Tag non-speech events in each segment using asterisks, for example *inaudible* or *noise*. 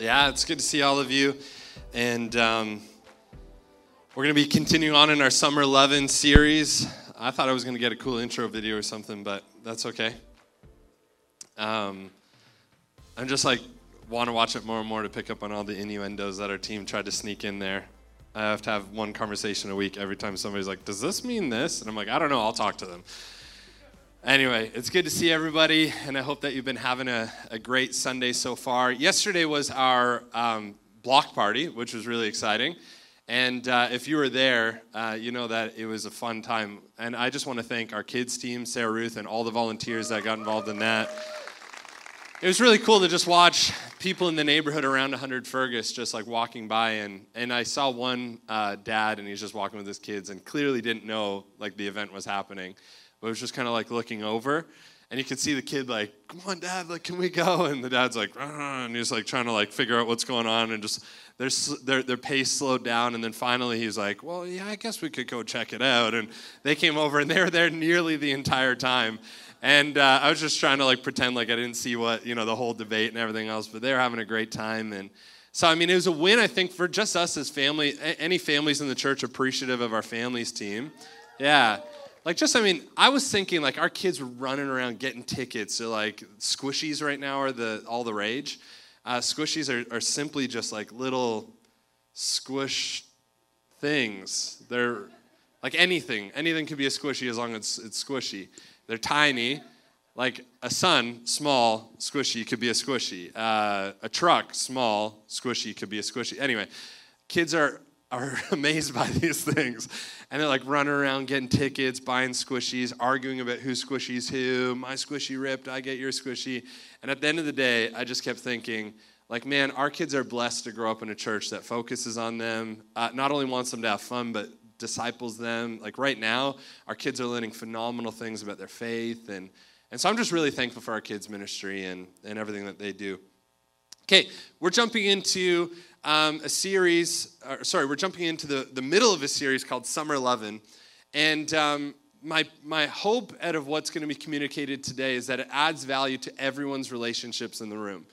Yeah, it's good to see all of you. And um, we're going to be continuing on in our Summer Lovin' series. I thought I was going to get a cool intro video or something, but that's okay. Um, I'm just like, want to watch it more and more to pick up on all the innuendos that our team tried to sneak in there. I have to have one conversation a week every time somebody's like, Does this mean this? And I'm like, I don't know, I'll talk to them. Anyway, it's good to see everybody, and I hope that you've been having a, a great Sunday so far. Yesterday was our um, block party, which was really exciting. And uh, if you were there, uh, you know that it was a fun time. And I just want to thank our kids' team, Sarah Ruth, and all the volunteers that got involved in that. It was really cool to just watch people in the neighborhood around 100 Fergus just like walking by. And, and I saw one uh, dad, and he's just walking with his kids, and clearly didn't know like the event was happening but it was just kind of like looking over and you could see the kid like come on dad like can we go? And the dad's like Rah, and he's like trying to like figure out what's going on and just their, their, their pace slowed down and then finally he's like well yeah i guess we could go check it out and they came over and they were there nearly the entire time. And uh, i was just trying to like pretend like i didn't see what you know the whole debate and everything else but they were having a great time and so i mean it was a win i think for just us as family. Any families in the church appreciative of our families team? Yeah like, just, I mean, I was thinking, like, our kids were running around getting tickets. So, like, squishies right now are the all the rage. Uh, squishies are, are simply just like little squish things. They're like anything. Anything could be a squishy as long as it's squishy. They're tiny. Like a sun, small, squishy could be a squishy. Uh, a truck, small, squishy could be a squishy. Anyway, kids are are *laughs* amazed by these things. And they're like running around getting tickets, buying squishies, arguing about who squishies who. My squishy ripped, I get your squishy. And at the end of the day, I just kept thinking, like, man, our kids are blessed to grow up in a church that focuses on them, uh, not only wants them to have fun, but disciples them. Like, right now, our kids are learning phenomenal things about their faith. And, and so I'm just really thankful for our kids' ministry and, and everything that they do. Okay, we're jumping into um, a series, or, sorry, we're jumping into the, the middle of a series called Summer Lovin'. And um, my, my hope out of what's going to be communicated today is that it adds value to everyone's relationships in the room.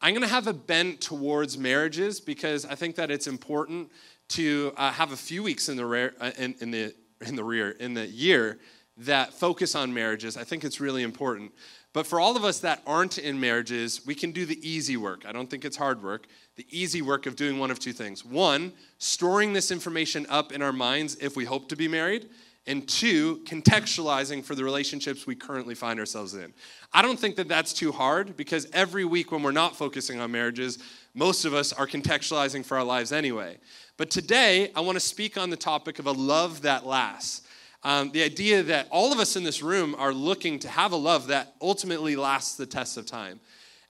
I'm going to have a bent towards marriages because I think that it's important to uh, have a few weeks in the, rare, uh, in, in, the, in the rear, in the year that focus on marriages. I think it's really important. But for all of us that aren't in marriages, we can do the easy work. I don't think it's hard work. The easy work of doing one of two things. One, storing this information up in our minds if we hope to be married. And two, contextualizing for the relationships we currently find ourselves in. I don't think that that's too hard because every week when we're not focusing on marriages, most of us are contextualizing for our lives anyway. But today, I want to speak on the topic of a love that lasts. Um, the idea that all of us in this room are looking to have a love that ultimately lasts the test of time.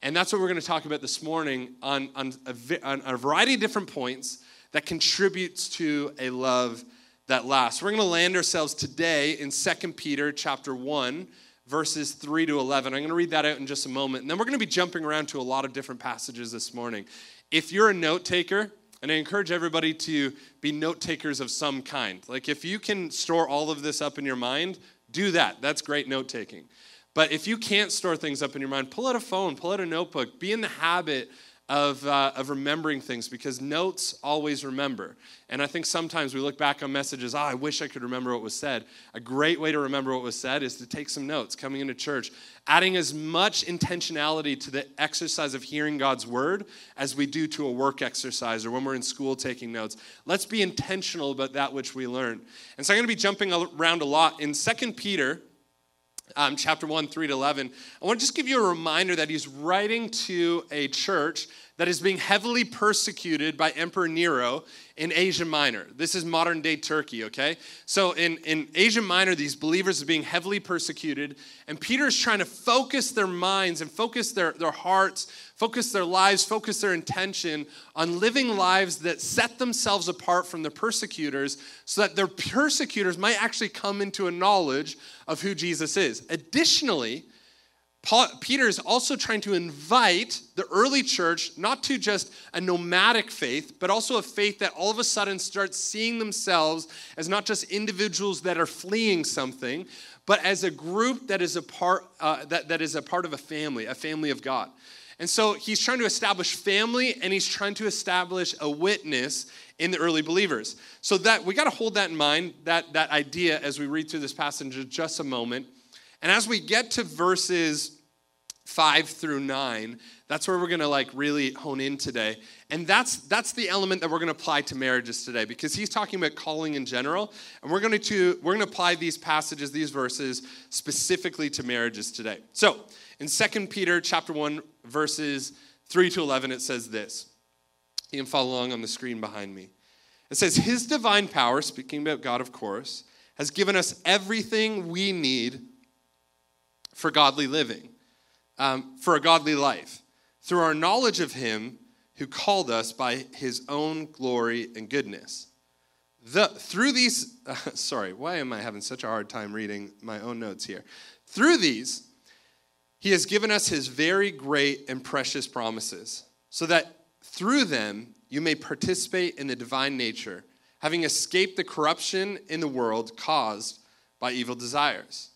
And that's what we're going to talk about this morning on, on, a, on a variety of different points that contributes to a love that lasts. We're going to land ourselves today in 2 Peter chapter 1 verses 3 to 11. I'm going to read that out in just a moment. And then we're going to be jumping around to a lot of different passages this morning. If you're a note taker, and I encourage everybody to be note takers of some kind. Like if you can store all of this up in your mind, do that. That's great note taking. But if you can't store things up in your mind, pull out a phone, pull out a notebook, be in the habit of, uh, of remembering things because notes always remember. And I think sometimes we look back on messages, oh, I wish I could remember what was said. A great way to remember what was said is to take some notes coming into church, adding as much intentionality to the exercise of hearing God's word as we do to a work exercise or when we're in school taking notes. Let's be intentional about that which we learn. And so I'm going to be jumping around a lot. In 2 Peter, um, chapter 1, 3 to 11, I want to just give you a reminder that he's writing to a church that is being heavily persecuted by Emperor Nero in Asia Minor. This is modern day Turkey, okay? So in, in Asia Minor, these believers are being heavily persecuted, and Peter is trying to focus their minds and focus their, their hearts, focus their lives, focus their intention on living lives that set themselves apart from the persecutors so that their persecutors might actually come into a knowledge of who Jesus is. Additionally, Paul, Peter is also trying to invite the early church not to just a nomadic faith, but also a faith that all of a sudden starts seeing themselves as not just individuals that are fleeing something, but as a group that is a part uh, that, that is a part of a family, a family of God. And so he's trying to establish family and he's trying to establish a witness in the early believers. So that we got to hold that in mind, that, that idea as we read through this passage in just a moment. And as we get to verses five through nine, that's where we're gonna like really hone in today. And that's that's the element that we're gonna apply to marriages today because he's talking about calling in general. And we're gonna to we're gonna apply these passages, these verses, specifically to marriages today. So in 2 Peter chapter 1, verses 3 to 11, it says this. You can follow along on the screen behind me. It says, His divine power, speaking about God, of course, has given us everything we need for godly living, um, for a godly life, through our knowledge of Him who called us by His own glory and goodness. The, through these, uh, *laughs* sorry, why am I having such a hard time reading my own notes here? Through these, He has given us His very great and precious promises, so that through them you may participate in the divine nature, having escaped the corruption in the world caused by evil desires.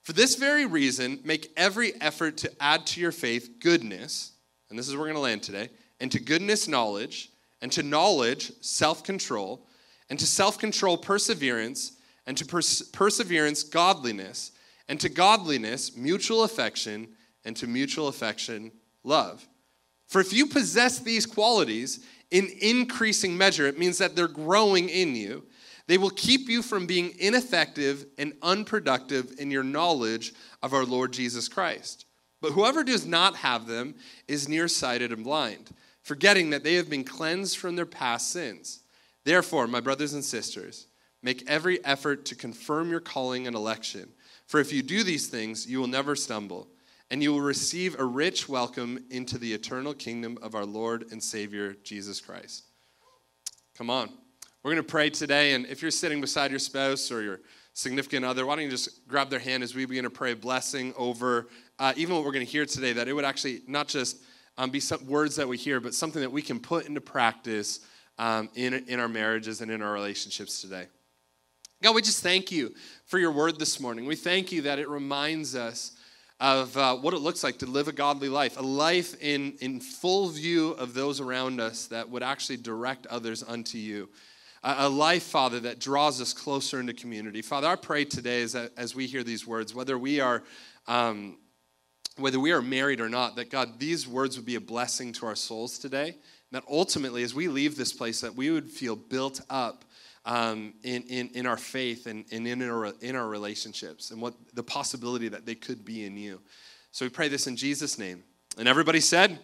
For this very reason, make every effort to add to your faith goodness, and this is where we're going to land today, and to goodness, knowledge, and to knowledge, self control, and to self control, perseverance, and to pers- perseverance, godliness, and to godliness, mutual affection, and to mutual affection, love. For if you possess these qualities in increasing measure, it means that they're growing in you they will keep you from being ineffective and unproductive in your knowledge of our Lord Jesus Christ. But whoever does not have them is nearsighted and blind, forgetting that they have been cleansed from their past sins. Therefore, my brothers and sisters, make every effort to confirm your calling and election. For if you do these things, you will never stumble, and you will receive a rich welcome into the eternal kingdom of our Lord and Savior, Jesus Christ. Come on. We're going to pray today, and if you're sitting beside your spouse or your significant other, why don't you just grab their hand as we begin to pray a blessing over uh, even what we're going to hear today, that it would actually not just um, be some words that we hear, but something that we can put into practice um, in, in our marriages and in our relationships today. God, we just thank you for your word this morning. We thank you that it reminds us of uh, what it looks like to live a godly life, a life in, in full view of those around us that would actually direct others unto you a life, Father, that draws us closer into community. Father, I pray today as, as we hear these words, whether we are. Um, whether we are married or not, that God, these words would be a blessing to our souls today. And That ultimately, as we leave this place, that we would feel built up um, in, in, in our faith and, and in, our, in our relationships and what the possibility that they could be in you. So we pray this in Jesus' name. And everybody said,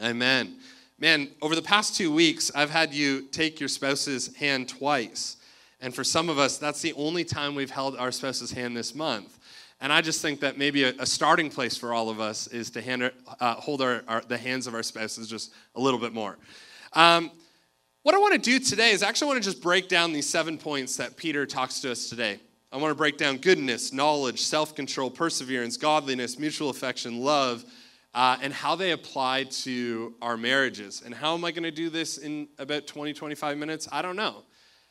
Amen. Man, over the past two weeks, I've had you take your spouse's hand twice. And for some of us, that's the only time we've held our spouse's hand this month. And I just think that maybe a, a starting place for all of us is to hand, uh, hold our, our, the hands of our spouses just a little bit more. Um, what I want to do today is actually want to just break down these seven points that Peter talks to us today. I want to break down goodness, knowledge, self control, perseverance, godliness, mutual affection, love, uh, and how they apply to our marriages. And how am I going to do this in about 20, 25 minutes? I don't know.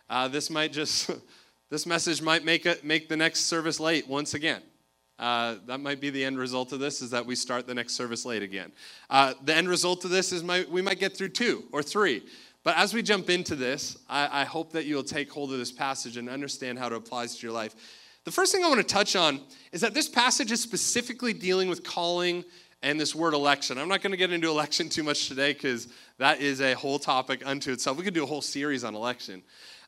Uh, this might just, *laughs* this message might make, it, make the next service late once again. Uh, that might be the end result of this is that we start the next service late again. Uh, the end result of this is my, we might get through two or three. But as we jump into this, I, I hope that you'll take hold of this passage and understand how it applies to your life. The first thing I want to touch on is that this passage is specifically dealing with calling and this word election. I'm not going to get into election too much today because that is a whole topic unto itself. We could do a whole series on election.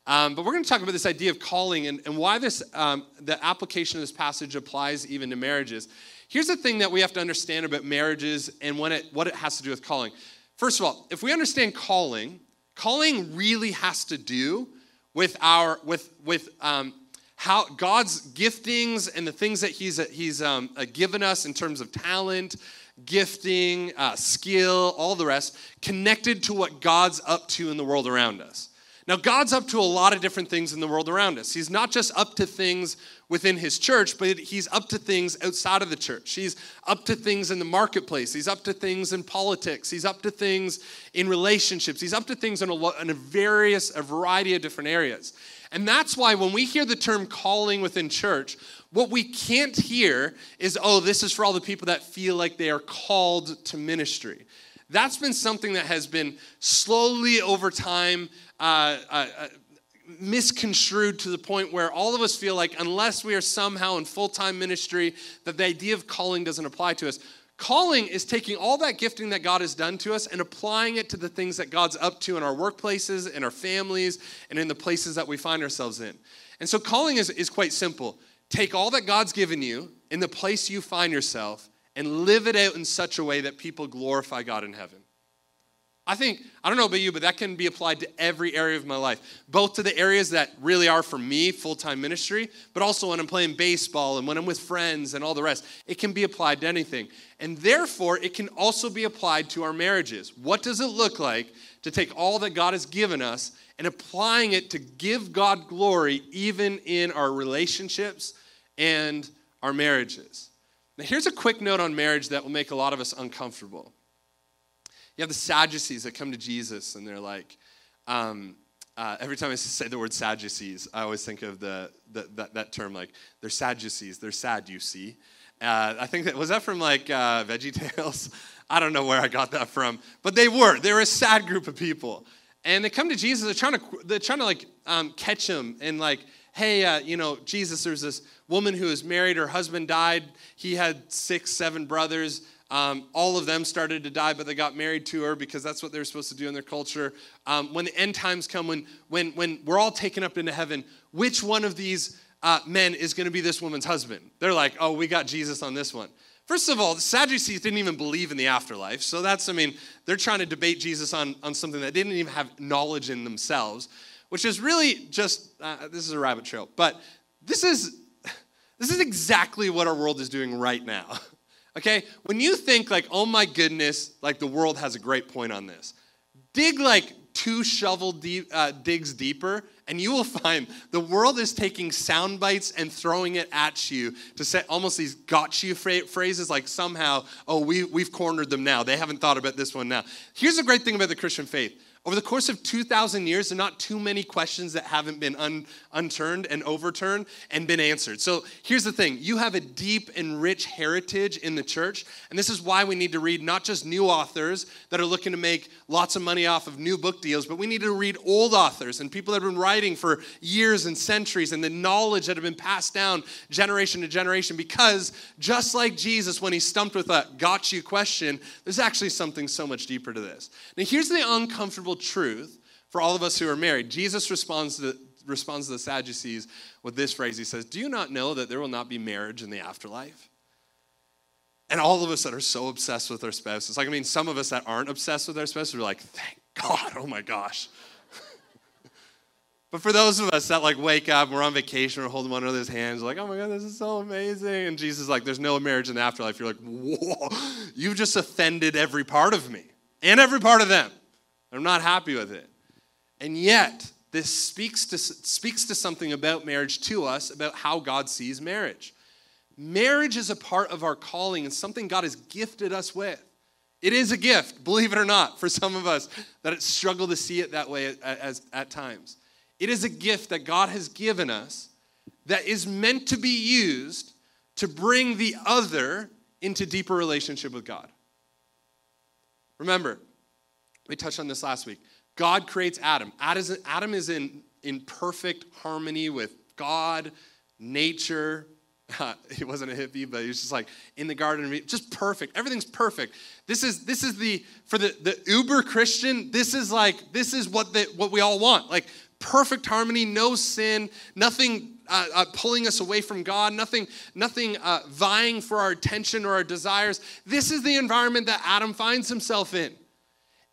Um, but we're going to talk about this idea of calling and, and why this um, the application of this passage applies even to marriages. here's the thing that we have to understand about marriages and it, what it has to do with calling. First of all, if we understand calling, calling really has to do with our with with um, how God's giftings and the things that He's He's um, uh, given us in terms of talent, gifting, uh, skill, all the rest, connected to what God's up to in the world around us. Now, God's up to a lot of different things in the world around us. He's not just up to things within His church, but He's up to things outside of the church. He's up to things in the marketplace. He's up to things in politics. He's up to things in relationships. He's up to things in a, in a various, a variety of different areas. And that's why when we hear the term calling within church, what we can't hear is, oh, this is for all the people that feel like they are called to ministry. That's been something that has been slowly over time uh, uh, uh, misconstrued to the point where all of us feel like unless we are somehow in full-time ministry that the idea of calling doesn't apply to us. Calling is taking all that gifting that god has done to us and applying it to the things that god's up to in our workplaces in our families and in the places that we find ourselves in. And so calling is, is quite simple. Take all that god's given you in the place you find yourself and live it out in such a way that people glorify god in heaven I think, I don't know about you, but that can be applied to every area of my life, both to the areas that really are for me, full time ministry, but also when I'm playing baseball and when I'm with friends and all the rest. It can be applied to anything. And therefore, it can also be applied to our marriages. What does it look like to take all that God has given us and applying it to give God glory even in our relationships and our marriages? Now, here's a quick note on marriage that will make a lot of us uncomfortable. You have the Sadducees that come to Jesus and they're like, um, uh, every time I say the word Sadducees, I always think of the, the that, that, term like they're Sadducees, they're sad, you see. Uh, I think that was that from like uh, Veggie *laughs* Tales. I don't know where I got that from, but they were. They were a sad group of people, and they come to Jesus. They're trying to they're trying to like um, catch him and like, hey, uh, you know, Jesus. There's this woman who is married. Her husband died. He had six, seven brothers. Um, all of them started to die, but they got married to her because that's what they were supposed to do in their culture. Um, when the end times come, when, when, when we're all taken up into heaven, which one of these uh, men is going to be this woman's husband? They're like, oh, we got Jesus on this one. First of all, the Sadducees didn't even believe in the afterlife. So that's, I mean, they're trying to debate Jesus on, on something that they didn't even have knowledge in themselves, which is really just, uh, this is a rabbit trail. But this is, *laughs* this is exactly what our world is doing right now. *laughs* Okay? When you think like, oh my goodness, like the world has a great point on this, dig like two shovel deep, uh, digs deeper, and you will *laughs* find the world is taking sound bites and throwing it at you to say almost these gotcha phrases like somehow, oh, we, we've cornered them now. They haven't thought about this one now. Here's the great thing about the Christian faith over the course of 2,000 years, there are not too many questions that haven't been un, unturned and overturned and been answered. So here's the thing you have a deep and rich heritage in the church, and this is why we need to read not just new authors that are looking to make lots of money off of new book deals, but we need to read old authors and people that have been writing for years and centuries and the knowledge that have been passed down generation to generation. Because just like Jesus, when he stumped with a got you question, there's actually something so much deeper to this. Now, here's the uncomfortable truth for all of us who are married. Jesus responds to responds to the Sadducees with this phrase. He says, Do you not know that there will not be marriage in the afterlife? And all of us that are so obsessed with our spouses, like, I mean, some of us that aren't obsessed with our spouses are like, Thank God, oh my gosh. *laughs* But for those of us that like wake up, we're on vacation, we're holding one another's hands, like, oh my God, this is so amazing. And Jesus is like, there's no marriage in the afterlife. You're like, whoa, *laughs* you've just offended every part of me and every part of them. I'm not happy with it. And yet, this speaks to, speaks to something about marriage to us, about how God sees marriage. Marriage is a part of our calling and something God has gifted us with. It is a gift, believe it or not, for some of us that struggle to see it that way at, as, at times. It is a gift that God has given us that is meant to be used to bring the other into deeper relationship with God. Remember, we touched on this last week. God creates Adam. Adam is in, in perfect harmony with God, nature. *laughs* he wasn't a hippie, but he was just like in the garden, just perfect. Everything's perfect. This is this is the for the the uber Christian. This is like this is what the what we all want. Like perfect harmony, no sin, nothing uh, uh, pulling us away from God, nothing, nothing uh, vying for our attention or our desires. This is the environment that Adam finds himself in.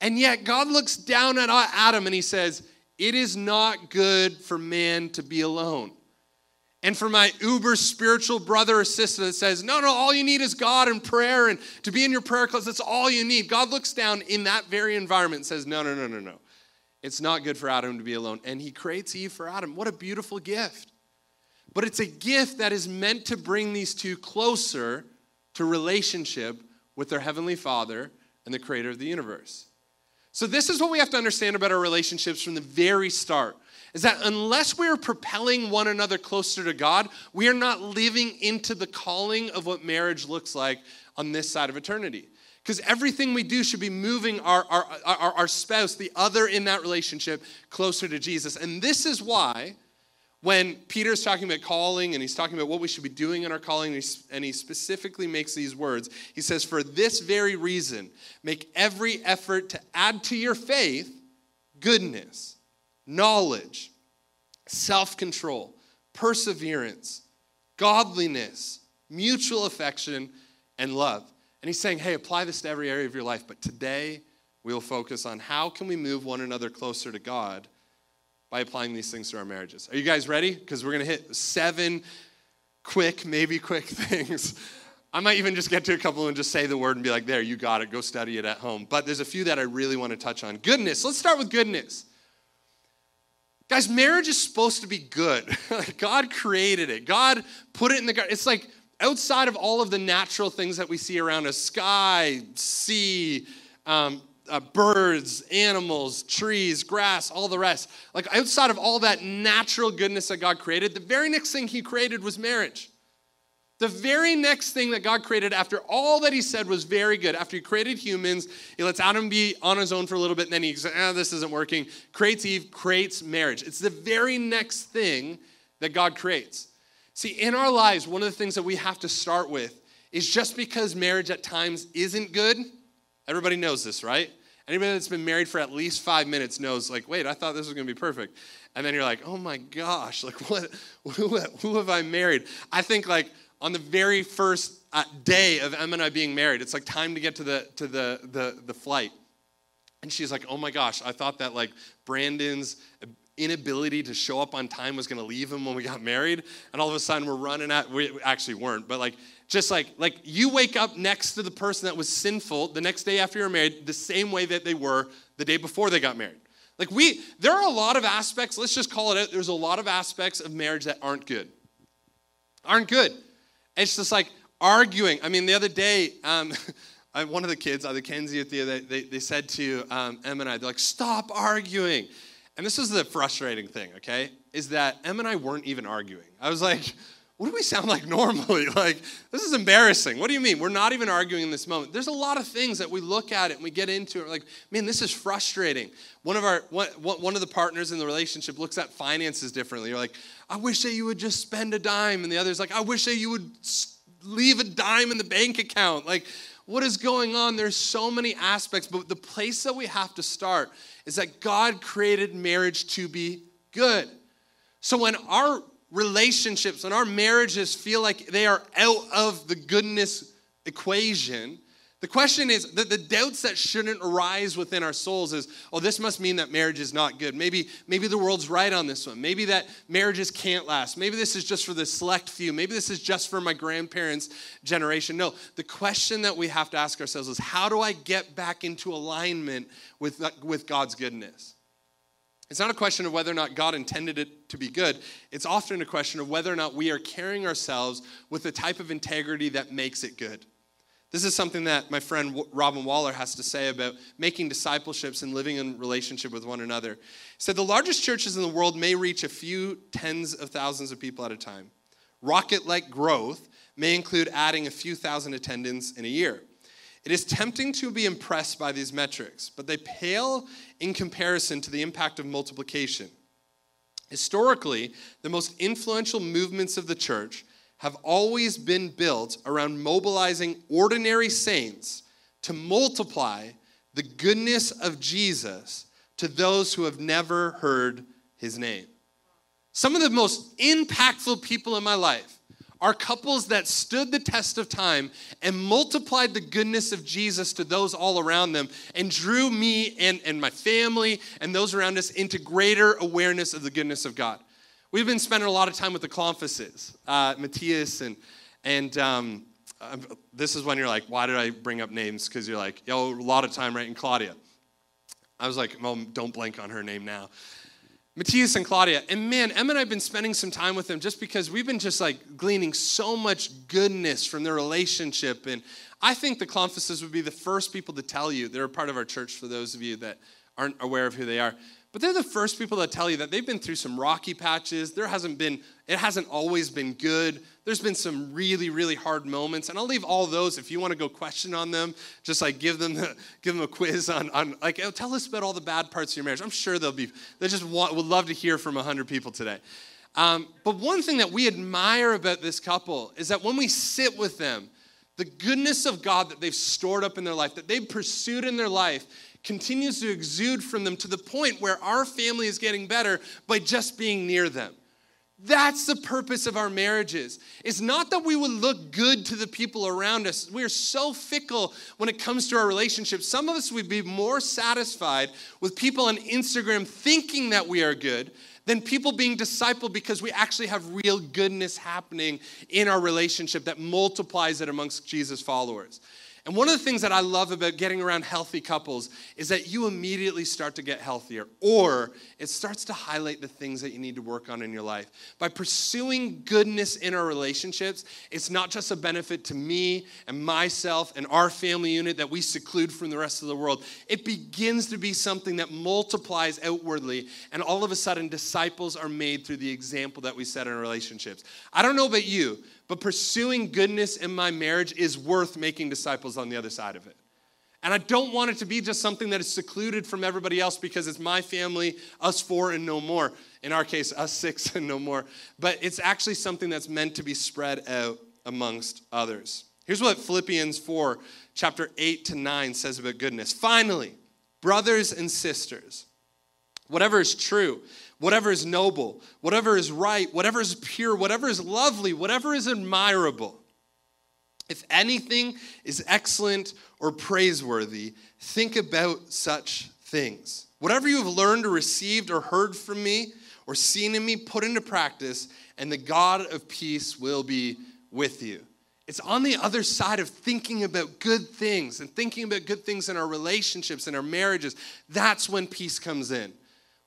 And yet, God looks down at Adam and he says, It is not good for man to be alone. And for my uber spiritual brother or sister that says, No, no, all you need is God and prayer and to be in your prayer class, that's all you need. God looks down in that very environment and says, No, no, no, no, no. It's not good for Adam to be alone. And he creates Eve for Adam. What a beautiful gift. But it's a gift that is meant to bring these two closer to relationship with their Heavenly Father and the Creator of the universe. So, this is what we have to understand about our relationships from the very start is that unless we are propelling one another closer to God, we are not living into the calling of what marriage looks like on this side of eternity. Because everything we do should be moving our, our, our, our, spouse, the other in that relationship, closer to Jesus. And this is why when Peter's talking about calling and he's talking about what we should be doing in our calling, and he specifically makes these words, he says, For this very reason, make every effort to add to your faith goodness, knowledge, self control, perseverance, godliness, mutual affection, and love. And he's saying, hey, apply this to every area of your life, but today we will focus on how can we move one another closer to God by applying these things to our marriages. Are you guys ready? Because we're going to hit seven quick, maybe quick *laughs* things. I might even just get to a couple and just say the word and be like, there, you got it. Go study it at home. But there's a few that I really want to touch on. Goodness. Let's start with goodness. Guys, marriage is supposed to be good. *laughs* God created it. God put it in the garden. It's like outside of all of the natural things that we see around us sky, sea, um, uh, birds, animals, trees, grass, all the rest. Like outside of all that natural goodness that God created, the very next thing He created was marriage. The very next thing that God created after all that He said was very good, after He created humans, He lets Adam be on his own for a little bit, and then He says, ah, this isn't working, creates Eve, creates marriage. It's the very next thing that God creates. See, in our lives, one of the things that we have to start with is just because marriage at times isn't good, everybody knows this, right? Anybody that's been married for at least five minutes knows, like, wait, I thought this was gonna be perfect. And then you're like, oh my gosh, like, *laughs* what, who, who have I married? I think, like, on the very first uh, day of Em and I being married, it's like time to get to the, to the, the, the flight. And she's like, oh my gosh, I thought that, like, Brandon's inability to show up on time was going to leave him when we got married and all of a sudden we're running at we actually weren't but like just like like you wake up next to the person that was sinful the next day after you're married the same way that they were the day before they got married. Like we there are a lot of aspects let's just call it out there's a lot of aspects of marriage that aren't good. Aren't good. It's just like arguing. I mean the other day um, *laughs* one of the kids either kenzie or thea they, they, they said to um, em and i they're like stop arguing and this is the frustrating thing, okay? Is that Em and I weren't even arguing. I was like, what do we sound like normally? *laughs* Like, this is embarrassing. What do you mean? We're not even arguing in this moment. There's a lot of things that we look at it and we get into it. like, man, this is frustrating. One of our one, one of the partners in the relationship looks at finances differently. You're like, I wish that you would just spend a dime, and the other's like, I wish that you would leave a dime in the bank account. Like, what is going on? There's so many aspects, but the place that we have to start is that God created marriage to be good. So when our relationships and our marriages feel like they are out of the goodness equation, the question is that the doubts that shouldn't arise within our souls is, oh, this must mean that marriage is not good. Maybe, maybe the world's right on this one. Maybe that marriages can't last. Maybe this is just for the select few. Maybe this is just for my grandparents' generation. No, the question that we have to ask ourselves is, how do I get back into alignment with, with God's goodness? It's not a question of whether or not God intended it to be good. It's often a question of whether or not we are carrying ourselves with the type of integrity that makes it good. This is something that my friend Robin Waller has to say about making discipleships and living in relationship with one another. He said the largest churches in the world may reach a few tens of thousands of people at a time. Rocket like growth may include adding a few thousand attendants in a year. It is tempting to be impressed by these metrics, but they pale in comparison to the impact of multiplication. Historically, the most influential movements of the church have always been built around mobilizing ordinary saints to multiply the goodness of Jesus to those who have never heard his name. Some of the most impactful people in my life are couples that stood the test of time and multiplied the goodness of Jesus to those all around them and drew me and, and my family and those around us into greater awareness of the goodness of God. We've been spending a lot of time with the Clomfuses, uh, Matthias, and, and um, this is when you're like, why did I bring up names? Because you're like, yo, a lot of time writing Claudia. I was like, well, don't blank on her name now. Matthias and Claudia. And man, Emma and I have been spending some time with them just because we've been just like gleaning so much goodness from their relationship. And I think the Clomfuses would be the first people to tell you, they're a part of our church for those of you that aren't aware of who they are. But they're the first people that tell you that they've been through some rocky patches. There hasn't been, it hasn't always been good. There's been some really, really hard moments. And I'll leave all those if you want to go question on them, just like give them, the, give them a quiz on, on like, oh, tell us about all the bad parts of your marriage. I'm sure they'll be, they just want, would love to hear from 100 people today. Um, but one thing that we admire about this couple is that when we sit with them, the goodness of God that they've stored up in their life, that they've pursued in their life, continues to exude from them to the point where our family is getting better by just being near them. That's the purpose of our marriages. It's not that we would look good to the people around us. We are so fickle when it comes to our relationships. Some of us would be more satisfied with people on Instagram thinking that we are good than people being discipled because we actually have real goodness happening in our relationship that multiplies it amongst Jesus' followers. And one of the things that I love about getting around healthy couples is that you immediately start to get healthier, or it starts to highlight the things that you need to work on in your life. By pursuing goodness in our relationships, it's not just a benefit to me and myself and our family unit that we seclude from the rest of the world. It begins to be something that multiplies outwardly, and all of a sudden, disciples are made through the example that we set in relationships. I don't know about you, but pursuing goodness in my marriage is worth making disciples on the other side of it. And I don't want it to be just something that is secluded from everybody else because it's my family, us four and no more. In our case, us six *laughs* and no more. But it's actually something that's meant to be spread out amongst others. Here's what Philippians 4, chapter 8 to 9 says about goodness. Finally, brothers and sisters, whatever is true, whatever is noble, whatever is right, whatever is pure, whatever is lovely, whatever is admirable. If anything is excellent or praiseworthy, think about such things. Whatever you have learned or received or heard from me or seen in me, put into practice, and the God of peace will be with you. It's on the other side of thinking about good things and thinking about good things in our relationships and our marriages. That's when peace comes in.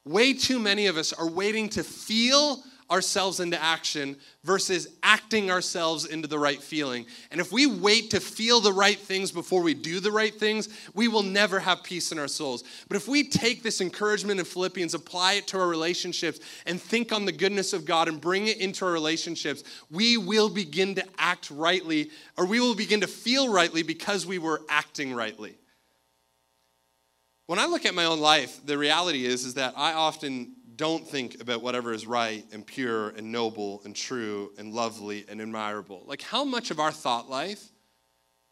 Way too many of us are waiting to feel ourselves into action versus acting ourselves into the right feeling. And if we wait to feel the right things before we do the right things, we will never have peace in our souls. But if we take this encouragement in Philippians, apply it to our relationships, and think on the goodness of God and bring it into our relationships, we will begin to act rightly, or we will begin to feel rightly because we were acting rightly. When I look at my own life, the reality is, is that I often don't think about whatever is right and pure and noble and true and lovely and admirable. Like, how much of our thought life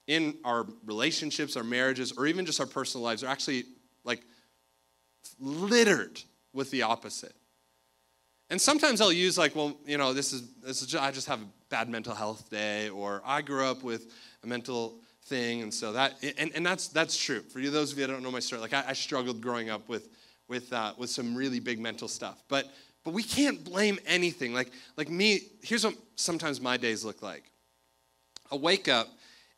in our relationships, our marriages, or even just our personal lives are actually like littered with the opposite? And sometimes I'll use like, well, you know, this is this is just, I just have a bad mental health day, or I grew up with a mental thing, and so that and, and that's that's true. For you, those of you that don't know my story, like I, I struggled growing up with with uh, with some really big mental stuff, but but we can't blame anything. Like like me, here's what sometimes my days look like. I wake up,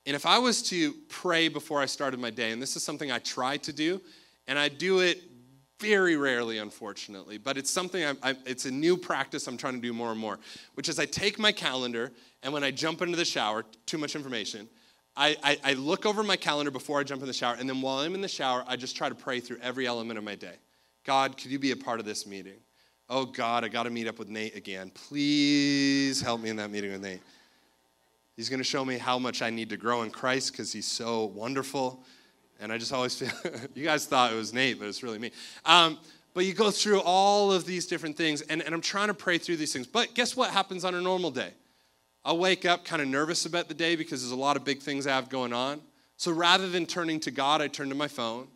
and if I was to pray before I started my day, and this is something I try to do, and I do it very rarely, unfortunately, but it's something I, I, it's a new practice I'm trying to do more and more, which is I take my calendar, and when I jump into the shower, too much information, I, I, I, look over my calendar before I jump in the shower, and then while I'm in the shower, I just try to pray through every element of my day. God, could you be a part of this meeting? Oh, God, I got to meet up with Nate again. Please help me in that meeting with Nate. He's going to show me how much I need to grow in Christ because he's so wonderful. And I just always *laughs* feel, you guys thought it was Nate, but it's really me. Um, but you go through all of these different things, and, and I'm trying to pray through these things. But guess what happens on a normal day? I'll wake up kind of nervous about the day because there's a lot of big things I have going on. So rather than turning to God, I turn to my phone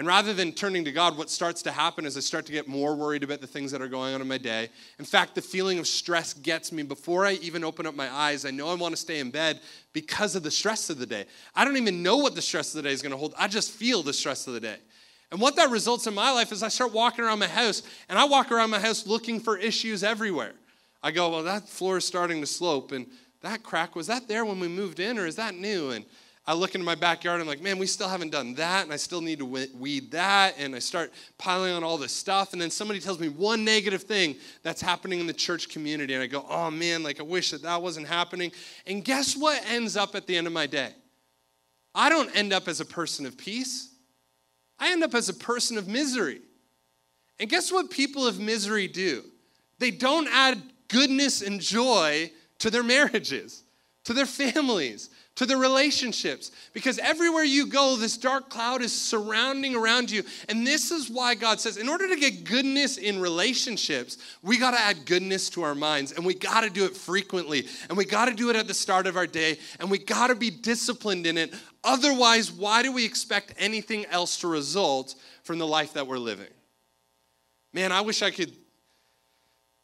And rather than turning to God, what starts to happen is I start to get more worried about the things that are going on in my day. In fact, the feeling of stress gets me before I even open up my eyes. I know I want to stay in bed because of the stress of the day. I don't even know what the stress of the day is going to hold. I just feel the stress of the day. And what that results in my life is I start walking around my house and I walk around my house looking for issues everywhere. I go, well, that floor is starting to slope and that crack, was that there when we moved in or is that new? And I look into my backyard, I'm like, man, we still haven't done that, and I still need to weed that, and I start piling on all this stuff, and then somebody tells me one negative thing that's happening in the church community, and I go, oh man, like I wish that that wasn't happening. And guess what ends up at the end of my day? I don't end up as a person of peace, I end up as a person of misery. And guess what people of misery do? They don't add goodness and joy to their marriages, to their families to the relationships. Because everywhere you go, this dark cloud is surrounding around you. And this is why God says, in order to get goodness in relationships, we got to add goodness to our minds. And we got to do it frequently. And we got to do it at the start of our day. And we got to be disciplined in it. Otherwise, why do we expect anything else to result from the life that we're living? Man, I wish I could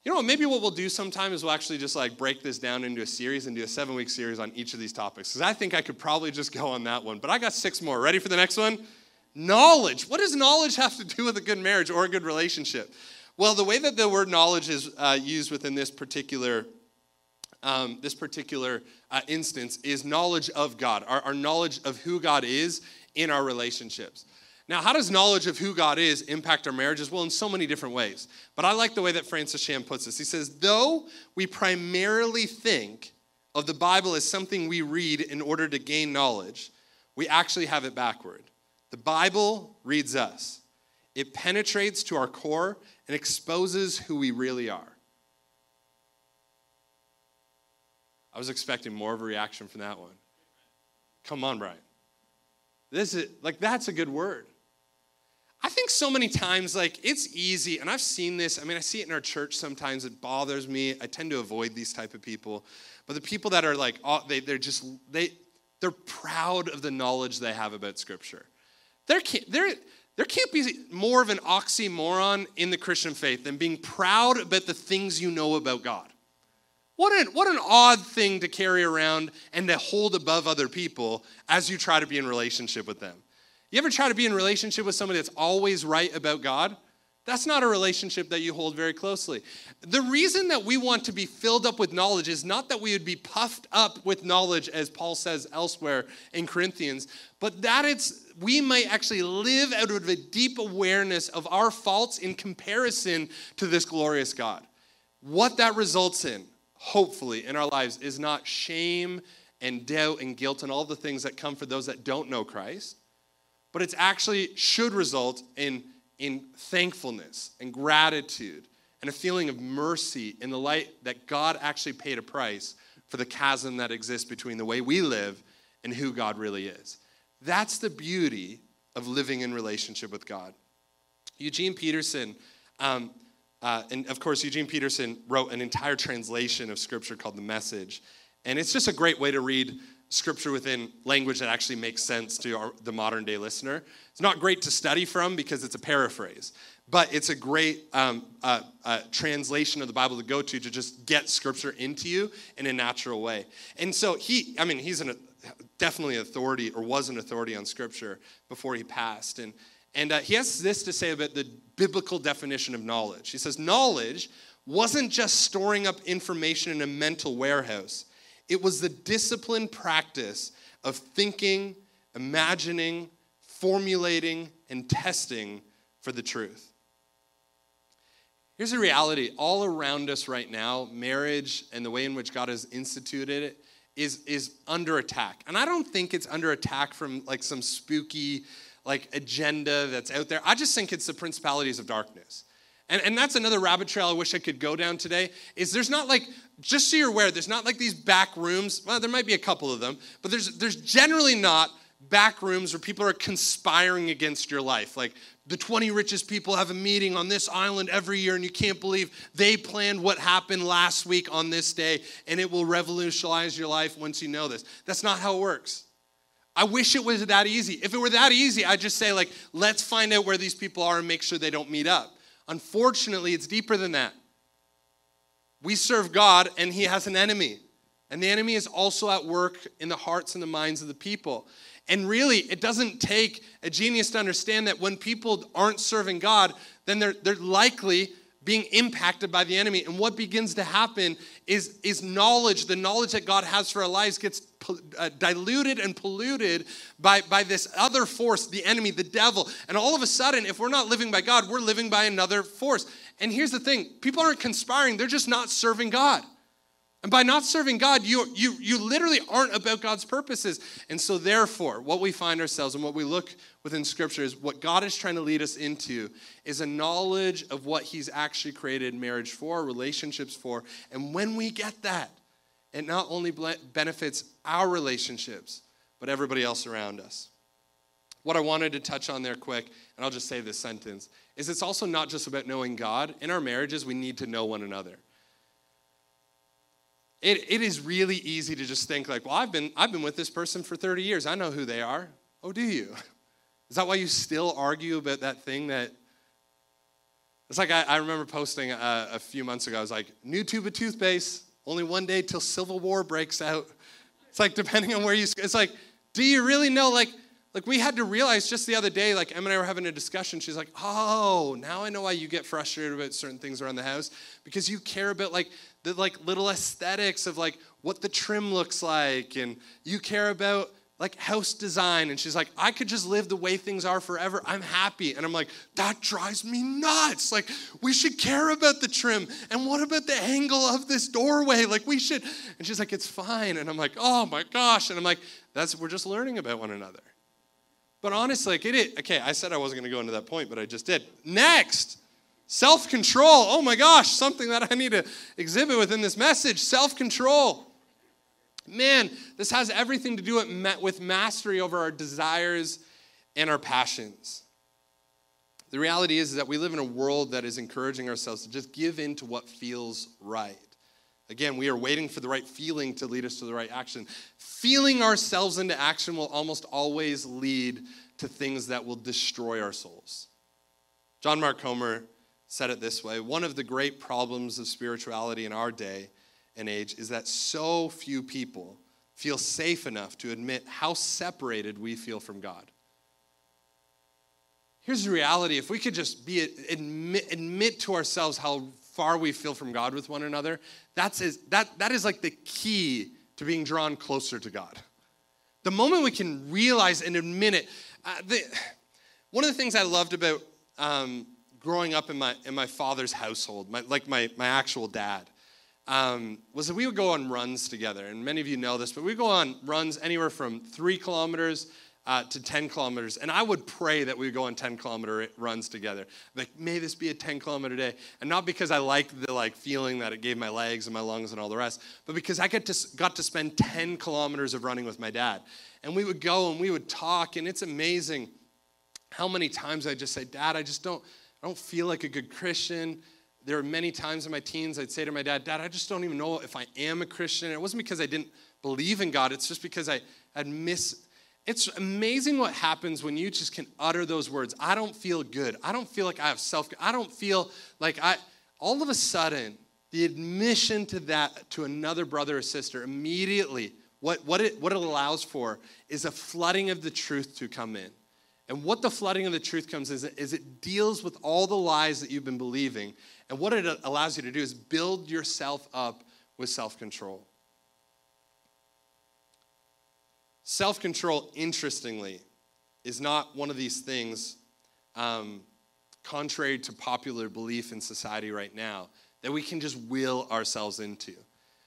you know what? Maybe what we'll do sometime is we'll actually just like break this down into a series and do a seven week series on each of these topics. Because I think I could probably just go on that one. But I got six more. Ready for the next one? Knowledge. What does knowledge have to do with a good marriage or a good relationship? Well, the way that the word knowledge is uh, used within this particular um, this particular uh, instance is knowledge of God, our, our knowledge of who God is in our relationships. Now, how does knowledge of who God is impact our marriages? Well, in so many different ways. But I like the way that Francis Chan puts this. He says, though we primarily think of the Bible as something we read in order to gain knowledge, we actually have it backward. The Bible reads us, it penetrates to our core and exposes who we really are. I was expecting more of a reaction from that one. Come on, Brian. This is like that's a good word. Think so many times, like, it's easy, and I've seen this. I mean, I see it in our church sometimes. It bothers me. I tend to avoid these type of people. But the people that are like, oh, they, they're just, they, they're proud of the knowledge they have about Scripture. There can't, there, there can't be more of an oxymoron in the Christian faith than being proud about the things you know about God. What an, what an odd thing to carry around and to hold above other people as you try to be in relationship with them. You ever try to be in relationship with somebody that's always right about God? That's not a relationship that you hold very closely. The reason that we want to be filled up with knowledge is not that we would be puffed up with knowledge, as Paul says elsewhere in Corinthians, but that it's we might actually live out of a deep awareness of our faults in comparison to this glorious God. What that results in, hopefully, in our lives is not shame and doubt and guilt and all the things that come for those that don't know Christ but it's actually should result in, in thankfulness and gratitude and a feeling of mercy in the light that God actually paid a price for the chasm that exists between the way we live and who God really is. That's the beauty of living in relationship with God. Eugene Peterson, um, uh, and of course, Eugene Peterson wrote an entire translation of scripture called The Message. And it's just a great way to read scripture within language that actually makes sense to our, the modern day listener. It's not great to study from because it's a paraphrase, but it's a great um, uh, uh, translation of the Bible to go to to just get scripture into you in a natural way. And so he, I mean, he's an, definitely an authority or was an authority on scripture before he passed. And, and uh, he has this to say about the biblical definition of knowledge. He says, Knowledge wasn't just storing up information in a mental warehouse. It was the disciplined practice of thinking, imagining, formulating, and testing for the truth. Here's the reality all around us right now, marriage and the way in which God has instituted it is, is under attack. And I don't think it's under attack from like some spooky like agenda that's out there. I just think it's the principalities of darkness. And, and that's another rabbit trail I wish I could go down today. Is there's not like, just so you're aware, there's not like these back rooms. Well, there might be a couple of them, but there's there's generally not back rooms where people are conspiring against your life. Like the 20 richest people have a meeting on this island every year, and you can't believe they planned what happened last week on this day, and it will revolutionize your life once you know this. That's not how it works. I wish it was that easy. If it were that easy, I'd just say, like, let's find out where these people are and make sure they don't meet up. Unfortunately, it's deeper than that. We serve God, and He has an enemy. And the enemy is also at work in the hearts and the minds of the people. And really, it doesn't take a genius to understand that when people aren't serving God, then they're, they're likely being impacted by the enemy. And what begins to happen is, is knowledge, the knowledge that God has for our lives gets uh, diluted and polluted by, by this other force, the enemy, the devil. And all of a sudden, if we're not living by God, we're living by another force. And here's the thing people aren't conspiring, they're just not serving God. And by not serving God, you, you, you literally aren't about God's purposes. And so, therefore, what we find ourselves and what we look within Scripture is what God is trying to lead us into is a knowledge of what He's actually created marriage for, relationships for. And when we get that, it not only benefits our relationships, but everybody else around us. What I wanted to touch on there quick, and I'll just say this sentence, is it's also not just about knowing God. In our marriages, we need to know one another it, it is really easy to just think like, well, I've been, I've been with this person for 30 years. I know who they are. Oh, do you? *laughs* Is that why you still argue about that thing that it's like I, I remember posting a, a, few months ago. I was like, new tube of toothpaste, only one day till Civil War breaks out. It's like depending on where you. It's like, do you really know? Like, like we had to realize just the other day, like Em and I were having a discussion. She's like, "Oh, now I know why you get frustrated about certain things around the house because you care about like the like little aesthetics of like what the trim looks like, and you care about like house design." And she's like, "I could just live the way things are forever. I'm happy." And I'm like, "That drives me nuts. Like we should care about the trim, and what about the angle of this doorway? Like we should." And she's like, "It's fine." And I'm like, "Oh my gosh!" And I'm like, "That's we're just learning about one another." But honestly, like it is, okay, I said I wasn't going to go into that point, but I just did. Next, self control. Oh my gosh, something that I need to exhibit within this message self control. Man, this has everything to do with mastery over our desires and our passions. The reality is that we live in a world that is encouraging ourselves to just give in to what feels right. Again, we are waiting for the right feeling to lead us to the right action. Feeling ourselves into action will almost always lead to things that will destroy our souls. John Mark Comer said it this way One of the great problems of spirituality in our day and age is that so few people feel safe enough to admit how separated we feel from God. Here's the reality if we could just be admit, admit to ourselves how far we feel from God with one another, that's is, that, that is like the key to being drawn closer to God. The moment we can realize and admit it, uh, the, one of the things I loved about um, growing up in my, in my father's household, my, like my, my actual dad, um, was that we would go on runs together. And many of you know this, but we go on runs anywhere from three kilometers uh, to 10 kilometers. And I would pray that we would go on 10 kilometer runs together. Like, may this be a 10 kilometer day. And not because I like the like feeling that it gave my legs and my lungs and all the rest, but because I get to, got to spend 10 kilometers of running with my dad. And we would go and we would talk, and it's amazing how many times I just say, Dad, I just don't, I don't feel like a good Christian. There are many times in my teens I'd say to my dad, Dad, I just don't even know if I am a Christian. it wasn't because I didn't believe in God, it's just because I had missed it's amazing what happens when you just can utter those words. I don't feel good. I don't feel like I have self. I don't feel like I. All of a sudden, the admission to that to another brother or sister immediately, what, what, it, what it allows for is a flooding of the truth to come in. And what the flooding of the truth comes is, is it deals with all the lies that you've been believing. And what it allows you to do is build yourself up with self control. Self control, interestingly, is not one of these things, um, contrary to popular belief in society right now, that we can just will ourselves into.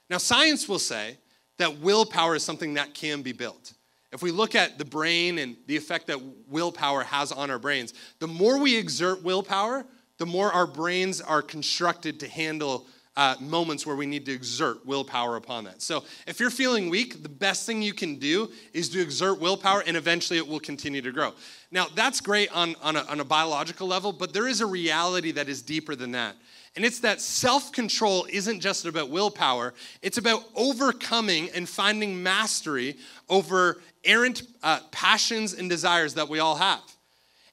Now, science will say that willpower is something that can be built. If we look at the brain and the effect that willpower has on our brains, the more we exert willpower, the more our brains are constructed to handle uh, moments where we need to exert willpower upon that. So if you're feeling weak, the best thing you can do is to exert willpower, and eventually it will continue to grow. Now, that's great on, on, a, on a biological level, but there is a reality that is deeper than that. And it's that self control isn't just about willpower, it's about overcoming and finding mastery over errant uh, passions and desires that we all have.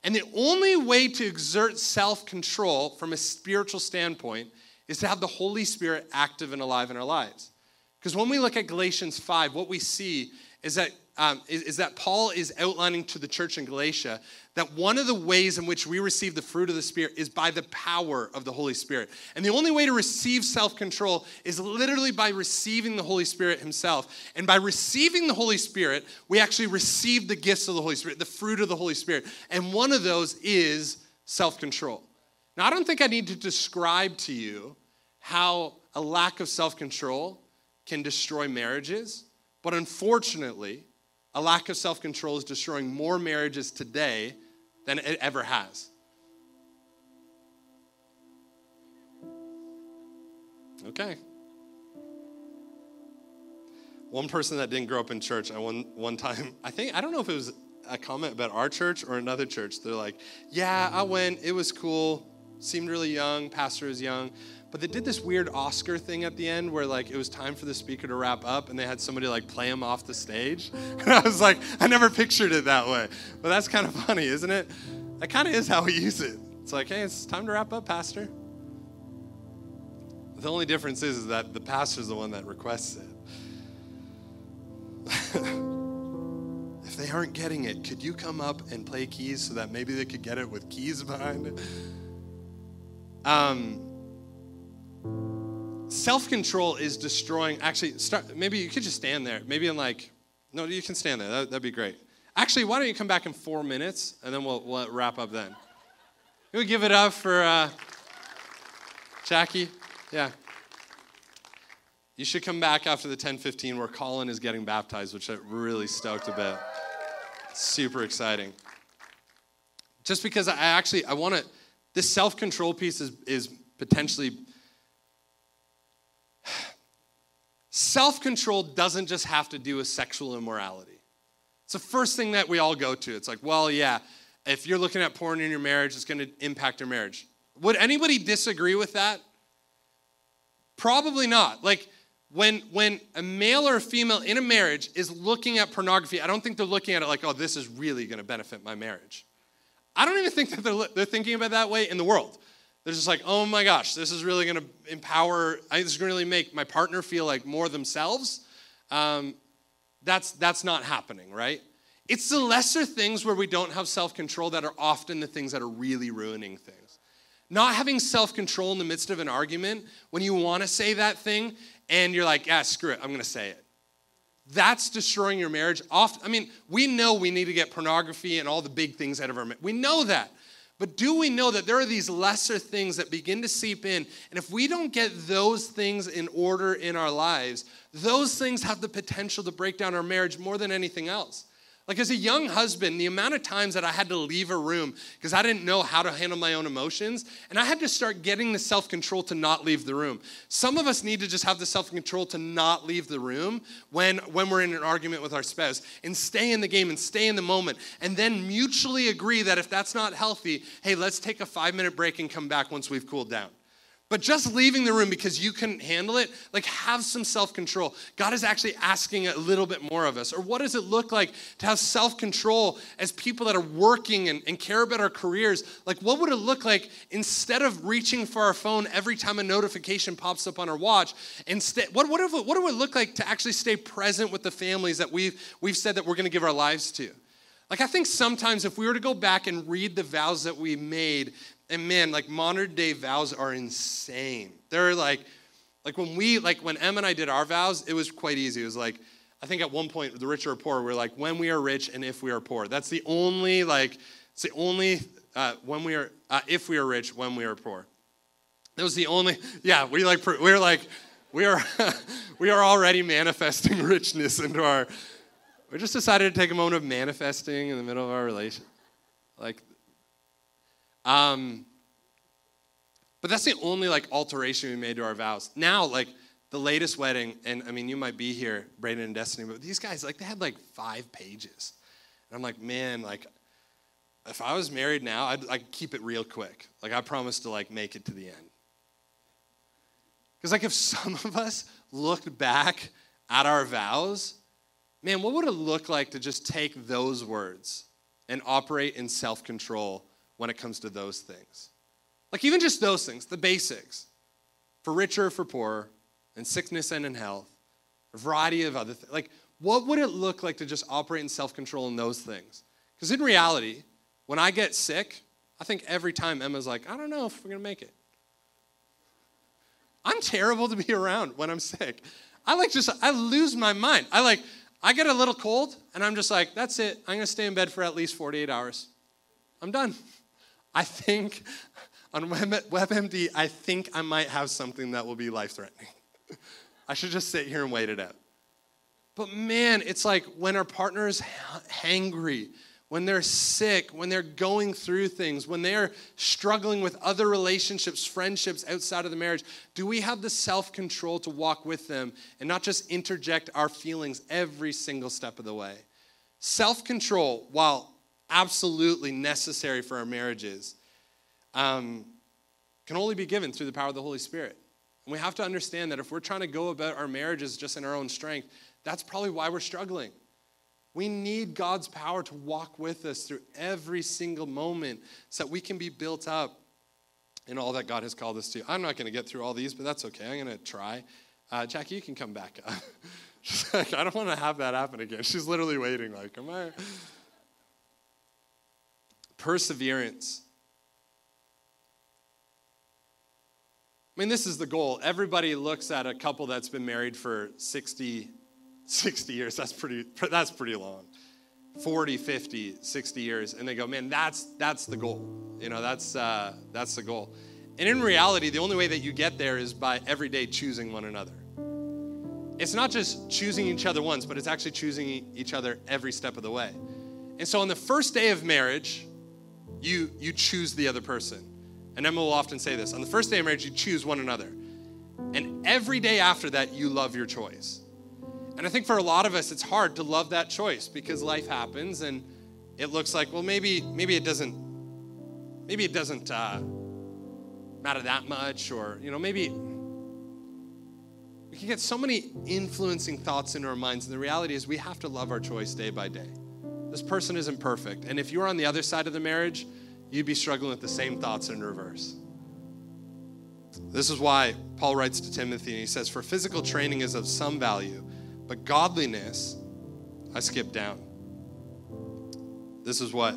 And the only way to exert self control from a spiritual standpoint is to have the Holy Spirit active and alive in our lives. Because when we look at Galatians 5, what we see is that, um, is, is that Paul is outlining to the church in Galatia that one of the ways in which we receive the fruit of the Spirit is by the power of the Holy Spirit. And the only way to receive self control is literally by receiving the Holy Spirit Himself. And by receiving the Holy Spirit, we actually receive the gifts of the Holy Spirit, the fruit of the Holy Spirit. And one of those is self control. Now, I don't think I need to describe to you how a lack of self control can destroy marriages, but unfortunately, a lack of self control is destroying more marriages today than it ever has. Okay. One person that didn't grow up in church, I one one time, *laughs* I think I don't know if it was a comment about our church or another church. They're like, "Yeah, I went. It was cool seemed really young, pastor was young, but they did this weird Oscar thing at the end where like it was time for the speaker to wrap up and they had somebody like play him off the stage. *laughs* And I was like, I never pictured it that way. But that's kind of funny, isn't it? That kind of is how we use it. It's like, hey, it's time to wrap up, pastor. The only difference is, is that the pastor's the one that requests it. *laughs* if they aren't getting it, could you come up and play keys so that maybe they could get it with keys behind it? Um, Self control is destroying. Actually, start. Maybe you could just stand there. Maybe in like, no, you can stand there. That, would be great. Actually, why don't you come back in four minutes and then we'll, we'll wrap up then. Can we give it up for uh, Jackie? Yeah. You should come back after the 10:15 where Colin is getting baptized, which I'm really stoked about. Super exciting. Just because I actually I want to this self control piece is, is potentially. Self control doesn't just have to do with sexual immorality. It's the first thing that we all go to. It's like, well, yeah, if you're looking at porn in your marriage, it's going to impact your marriage. Would anybody disagree with that? Probably not. Like, when, when a male or a female in a marriage is looking at pornography, I don't think they're looking at it like, oh, this is really going to benefit my marriage. I don't even think that they're, they're thinking about that way in the world. They're just like, oh my gosh, this is really going to empower, this is going to really make my partner feel like more themselves. Um, that's, that's not happening, right? It's the lesser things where we don't have self control that are often the things that are really ruining things. Not having self control in the midst of an argument when you want to say that thing and you're like, yeah, screw it, I'm going to say it. That's destroying your marriage. Often, I mean, we know we need to get pornography and all the big things out of our marriage. We know that. But do we know that there are these lesser things that begin to seep in? And if we don't get those things in order in our lives, those things have the potential to break down our marriage more than anything else. Like, as a young husband, the amount of times that I had to leave a room because I didn't know how to handle my own emotions, and I had to start getting the self control to not leave the room. Some of us need to just have the self control to not leave the room when, when we're in an argument with our spouse and stay in the game and stay in the moment, and then mutually agree that if that's not healthy, hey, let's take a five minute break and come back once we've cooled down. But just leaving the room because you couldn't handle it, like have some self control. God is actually asking a little bit more of us. Or what does it look like to have self control as people that are working and, and, care about our careers? Like, what would it look like instead of reaching for our phone every time a notification pops up on our watch? Instead, what, what, if, what do it look like to actually stay present with the families that we've, we've said that we're going to give our lives to? Like, I think sometimes if we were to go back and read the vows that we made, and man, like modern day vows are insane. They're like, like when we, like when Em and I did our vows, it was quite easy. It was like, I think at one point, the rich or poor, we're like, when we are rich and if we are poor. That's the only, like, it's the only, uh, when we are, uh, if we are rich, when we are poor. That was the only, yeah, we like, we are like, we are, *laughs* we are already manifesting *laughs* richness into our, we just decided to take a moment of manifesting in the middle of our relation. Like, um, But that's the only like alteration we made to our vows. Now, like the latest wedding, and I mean, you might be here, Brayden and Destiny, but these guys, like, they had like five pages. And I'm like, man, like, if I was married now, I'd like keep it real quick. Like, I promise to like make it to the end. Because, like, if some of us looked back at our vows, man, what would it look like to just take those words and operate in self control when it comes to those things? Like, even just those things, the basics for richer, for poorer, in sickness and in health, a variety of other things. Like, what would it look like to just operate in self control in those things? Because in reality, when I get sick, I think every time Emma's like, I don't know if we're going to make it. I'm terrible to be around when I'm sick. I like just, I lose my mind. I like, I get a little cold and I'm just like, that's it. I'm going to stay in bed for at least 48 hours. I'm done. I think on WebMD, I think I might have something that will be life threatening. I should just sit here and wait it out. But man, it's like when our partner is hangry, when they're sick, when they're going through things, when they're struggling with other relationships, friendships outside of the marriage, do we have the self control to walk with them and not just interject our feelings every single step of the way? Self control, while absolutely necessary for our marriages, um, can only be given through the power of the Holy Spirit. And we have to understand that if we're trying to go about our marriages just in our own strength, that's probably why we're struggling. We need God's power to walk with us through every single moment so that we can be built up in all that God has called us to. I'm not going to get through all these, but that's okay. I'm going to try. Uh, Jackie, you can come back up. *laughs* She's like, I don't want to have that happen again. She's literally waiting, like, am I? Perseverance. I mean, this is the goal. Everybody looks at a couple that's been married for 60, 60 years, that's pretty, that's pretty long. 40, 50, 60 years, and they go, man, that's, that's the goal. You know, that's, uh, that's the goal. And in reality, the only way that you get there is by every day choosing one another. It's not just choosing each other once, but it's actually choosing each other every step of the way. And so on the first day of marriage, you, you choose the other person. And Emma will often say this on the first day of marriage, you choose one another. And every day after that, you love your choice. And I think for a lot of us, it's hard to love that choice because life happens and it looks like, well, maybe, maybe it doesn't, maybe it doesn't uh, matter that much, or, you know, maybe we can get so many influencing thoughts into our minds. And the reality is, we have to love our choice day by day. This person isn't perfect. And if you're on the other side of the marriage, you'd be struggling with the same thoughts in reverse. This is why Paul writes to Timothy and he says, For physical training is of some value but godliness, I skipped down. This is what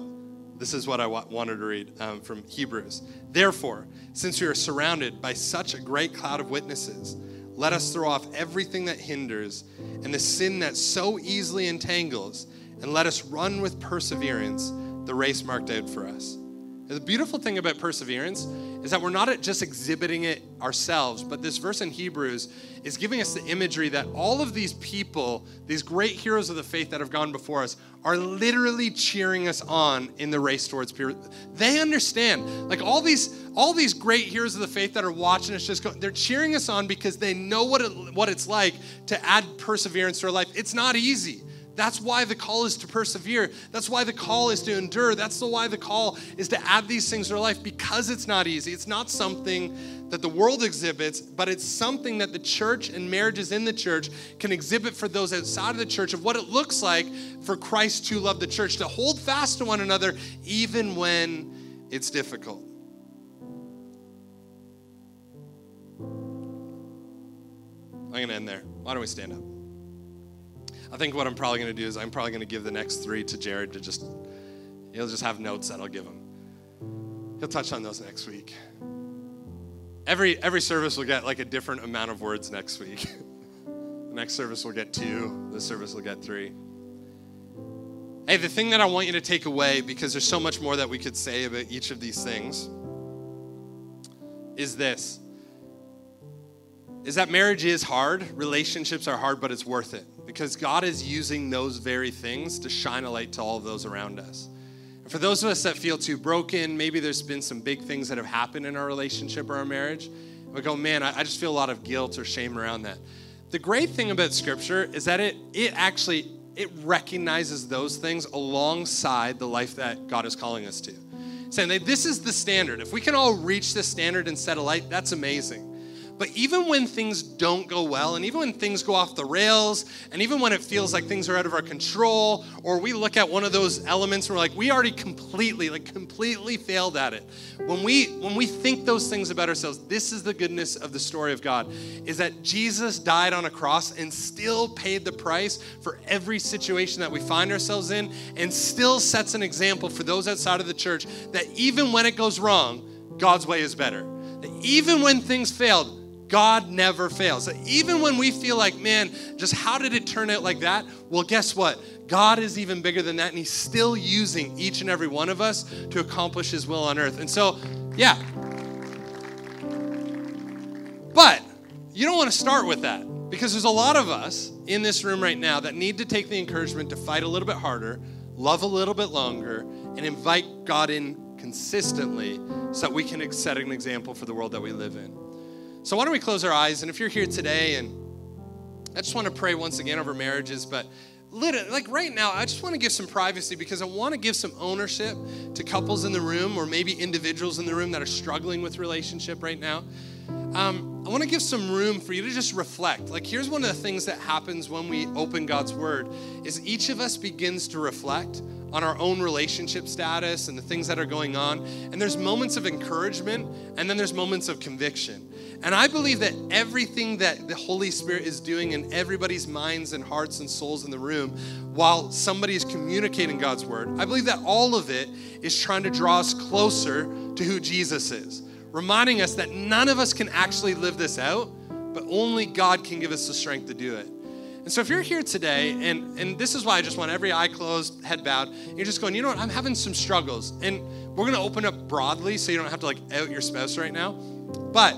this is what I wanted to read um, from Hebrews. Therefore, since we are surrounded by such a great cloud of witnesses, let us throw off everything that hinders and the sin that so easily entangles, and let us run with perseverance the race marked out for us. The beautiful thing about perseverance is that we're not just exhibiting it ourselves, but this verse in Hebrews is giving us the imagery that all of these people, these great heroes of the faith that have gone before us, are literally cheering us on in the race towards purity. They understand, like all these, all these great heroes of the faith that are watching us just go, they're cheering us on because they know what it, what it's like to add perseverance to our life. It's not easy. That's why the call is to persevere. That's why the call is to endure. That's the why the call is to add these things to our life because it's not easy. It's not something that the world exhibits, but it's something that the church and marriages in the church can exhibit for those outside of the church of what it looks like for Christ to love the church, to hold fast to one another even when it's difficult. I'm going to end there. Why don't we stand up? I think what I'm probably going to do is I'm probably going to give the next three to Jared to just, he'll just have notes that I'll give him. He'll touch on those next week. Every, every service will get like a different amount of words next week. *laughs* the next service will get two, this service will get three. Hey, the thing that I want you to take away, because there's so much more that we could say about each of these things, is this is that marriage is hard, relationships are hard, but it's worth it because God is using those very things to shine a light to all of those around us. For those of us that feel too broken, maybe there's been some big things that have happened in our relationship or our marriage. We go, man, I, I just feel a lot of guilt or shame around that. The great thing about Scripture is that it it actually it recognizes those things alongside the life that God is calling us to. Saying that this is the standard. If we can all reach this standard and set a light, that's amazing. But even when things don't go well, and even when things go off the rails, and even when it feels like things are out of our control, or we look at one of those elements and we're like, we already completely, like completely failed at it. When we when we think those things about ourselves, this is the goodness of the story of God, is that Jesus died on a cross and still paid the price for every situation that we find ourselves in, and still sets an example for those outside of the church that even when it goes wrong, God's way is better. That even when things failed, God never fails. Even when we feel like, man, just how did it turn out like that? Well, guess what? God is even bigger than that, and He's still using each and every one of us to accomplish His will on earth. And so, yeah. But you don't want to start with that because there's a lot of us in this room right now that need to take the encouragement to fight a little bit harder, love a little bit longer, and invite God in consistently so that we can set an example for the world that we live in. So, why don't we close our eyes? And if you're here today, and I just want to pray once again over marriages, but like right now, I just want to give some privacy because I want to give some ownership to couples in the room or maybe individuals in the room that are struggling with relationship right now. Um, I want to give some room for you to just reflect. Like, here's one of the things that happens when we open God's Word: is each of us begins to reflect on our own relationship status and the things that are going on. And there's moments of encouragement, and then there's moments of conviction. And I believe that everything that the Holy Spirit is doing in everybody's minds and hearts and souls in the room, while somebody is communicating God's word, I believe that all of it is trying to draw us closer to who Jesus is, reminding us that none of us can actually live this out, but only God can give us the strength to do it. And so if you're here today, and, and this is why I just want every eye closed, head bowed, you're just going, you know what, I'm having some struggles. And we're gonna open up broadly so you don't have to like out your spouse right now. But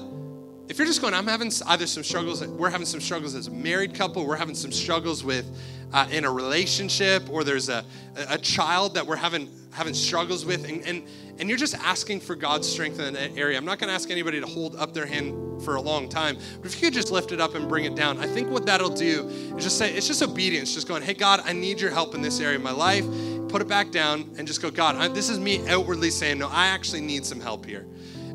if you're just going, I'm having either some struggles, we're having some struggles as a married couple, we're having some struggles with uh, in a relationship, or there's a, a child that we're having having struggles with, and, and, and you're just asking for God's strength in that area. I'm not going to ask anybody to hold up their hand for a long time, but if you could just lift it up and bring it down, I think what that'll do is just say, it's just obedience, just going, hey, God, I need your help in this area of my life. Put it back down and just go, God, I, this is me outwardly saying, no, I actually need some help here.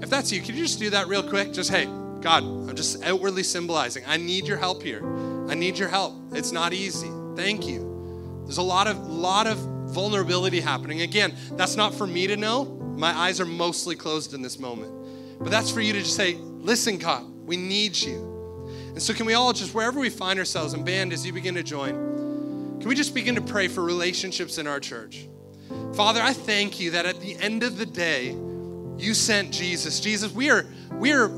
If that's you, could you just do that real quick? Just, hey, God, I'm just outwardly symbolizing. I need your help here. I need your help. It's not easy. Thank you. There's a lot of lot of vulnerability happening. Again, that's not for me to know. My eyes are mostly closed in this moment. But that's for you to just say, "Listen, God, we need you." And so can we all just wherever we find ourselves and band as you begin to join, can we just begin to pray for relationships in our church? Father, I thank you that at the end of the day, you sent Jesus. Jesus, we are we are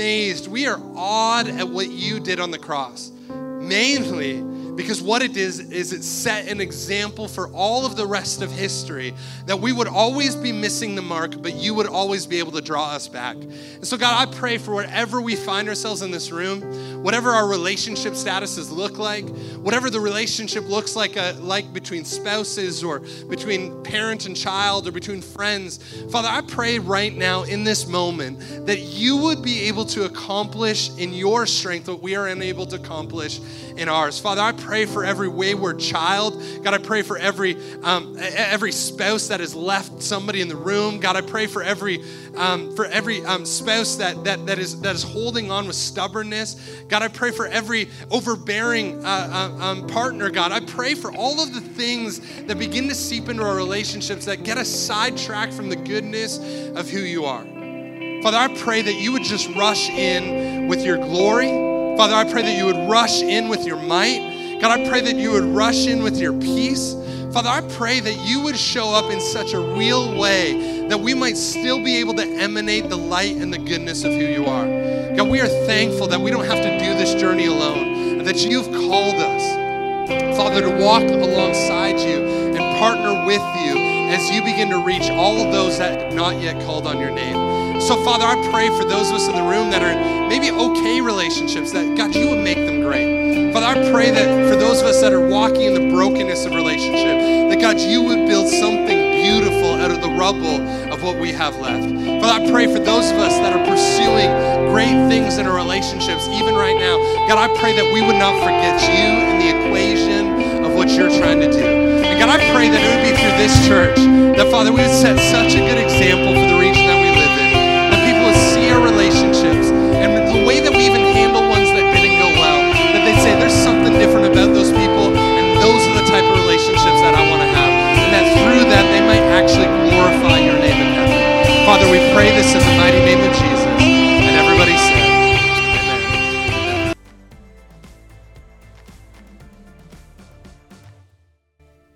amazed. We are awed at what you did on the cross. Mainly because what it is, is it set an example for all of the rest of history that we would always be missing the mark, but you would always be able to draw us back. And so, God, I pray for wherever we find ourselves in this room, whatever our relationship statuses look like, whatever the relationship looks like, uh, like between spouses or between parent and child or between friends, Father, I pray right now in this moment that you would be able to accomplish in your strength what we are unable to accomplish in ours. Father, I pray for every wayward child. God, I pray for every um, every spouse that has left somebody in the room. God, I pray for every um, for every um, spouse that that that is that is holding on with stubbornness. God, I pray for every overbearing uh, uh, um, partner. God, I pray for all of the things that begin to seep into our relationships that get us sidetracked from the goodness of who you are. Father, I pray that you would just rush in with your glory. Father, I pray that you would rush in with your might. God, I pray that you would rush in with your peace. Father, I pray that you would show up in such a real way that we might still be able to emanate the light and the goodness of who you are. God, we are thankful that we don't have to do this journey alone, and that you've called us, Father, to walk alongside you and partner with you as you begin to reach all of those that have not yet called on your name. So, Father, I pray for those of us in the room that are maybe okay relationships, that God, you would make them great. Father, I pray that for those of us that are walking in the brokenness of relationship, that God, you would build something beautiful out of the rubble of what we have left. Father, I pray for those of us that are pursuing great things in our relationships, even right now. God, I pray that we would not forget you in the equation of what you're trying to do. And God, I pray that it would be through this church that, Father, we would set such a good example for the actually glorify your name in heaven. Father, we pray this in the mighty name of Jesus. And everybody said,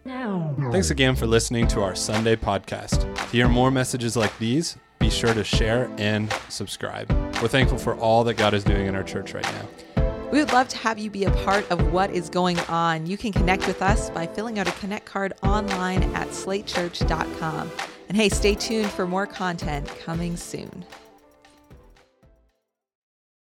Amen. Thanks again for listening to our Sunday podcast. To hear more messages like these, be sure to share and subscribe. We're thankful for all that God is doing in our church right now. We would love to have you be a part of what is going on. You can connect with us by filling out a Connect card online at slatechurch.com. And hey, stay tuned for more content coming soon.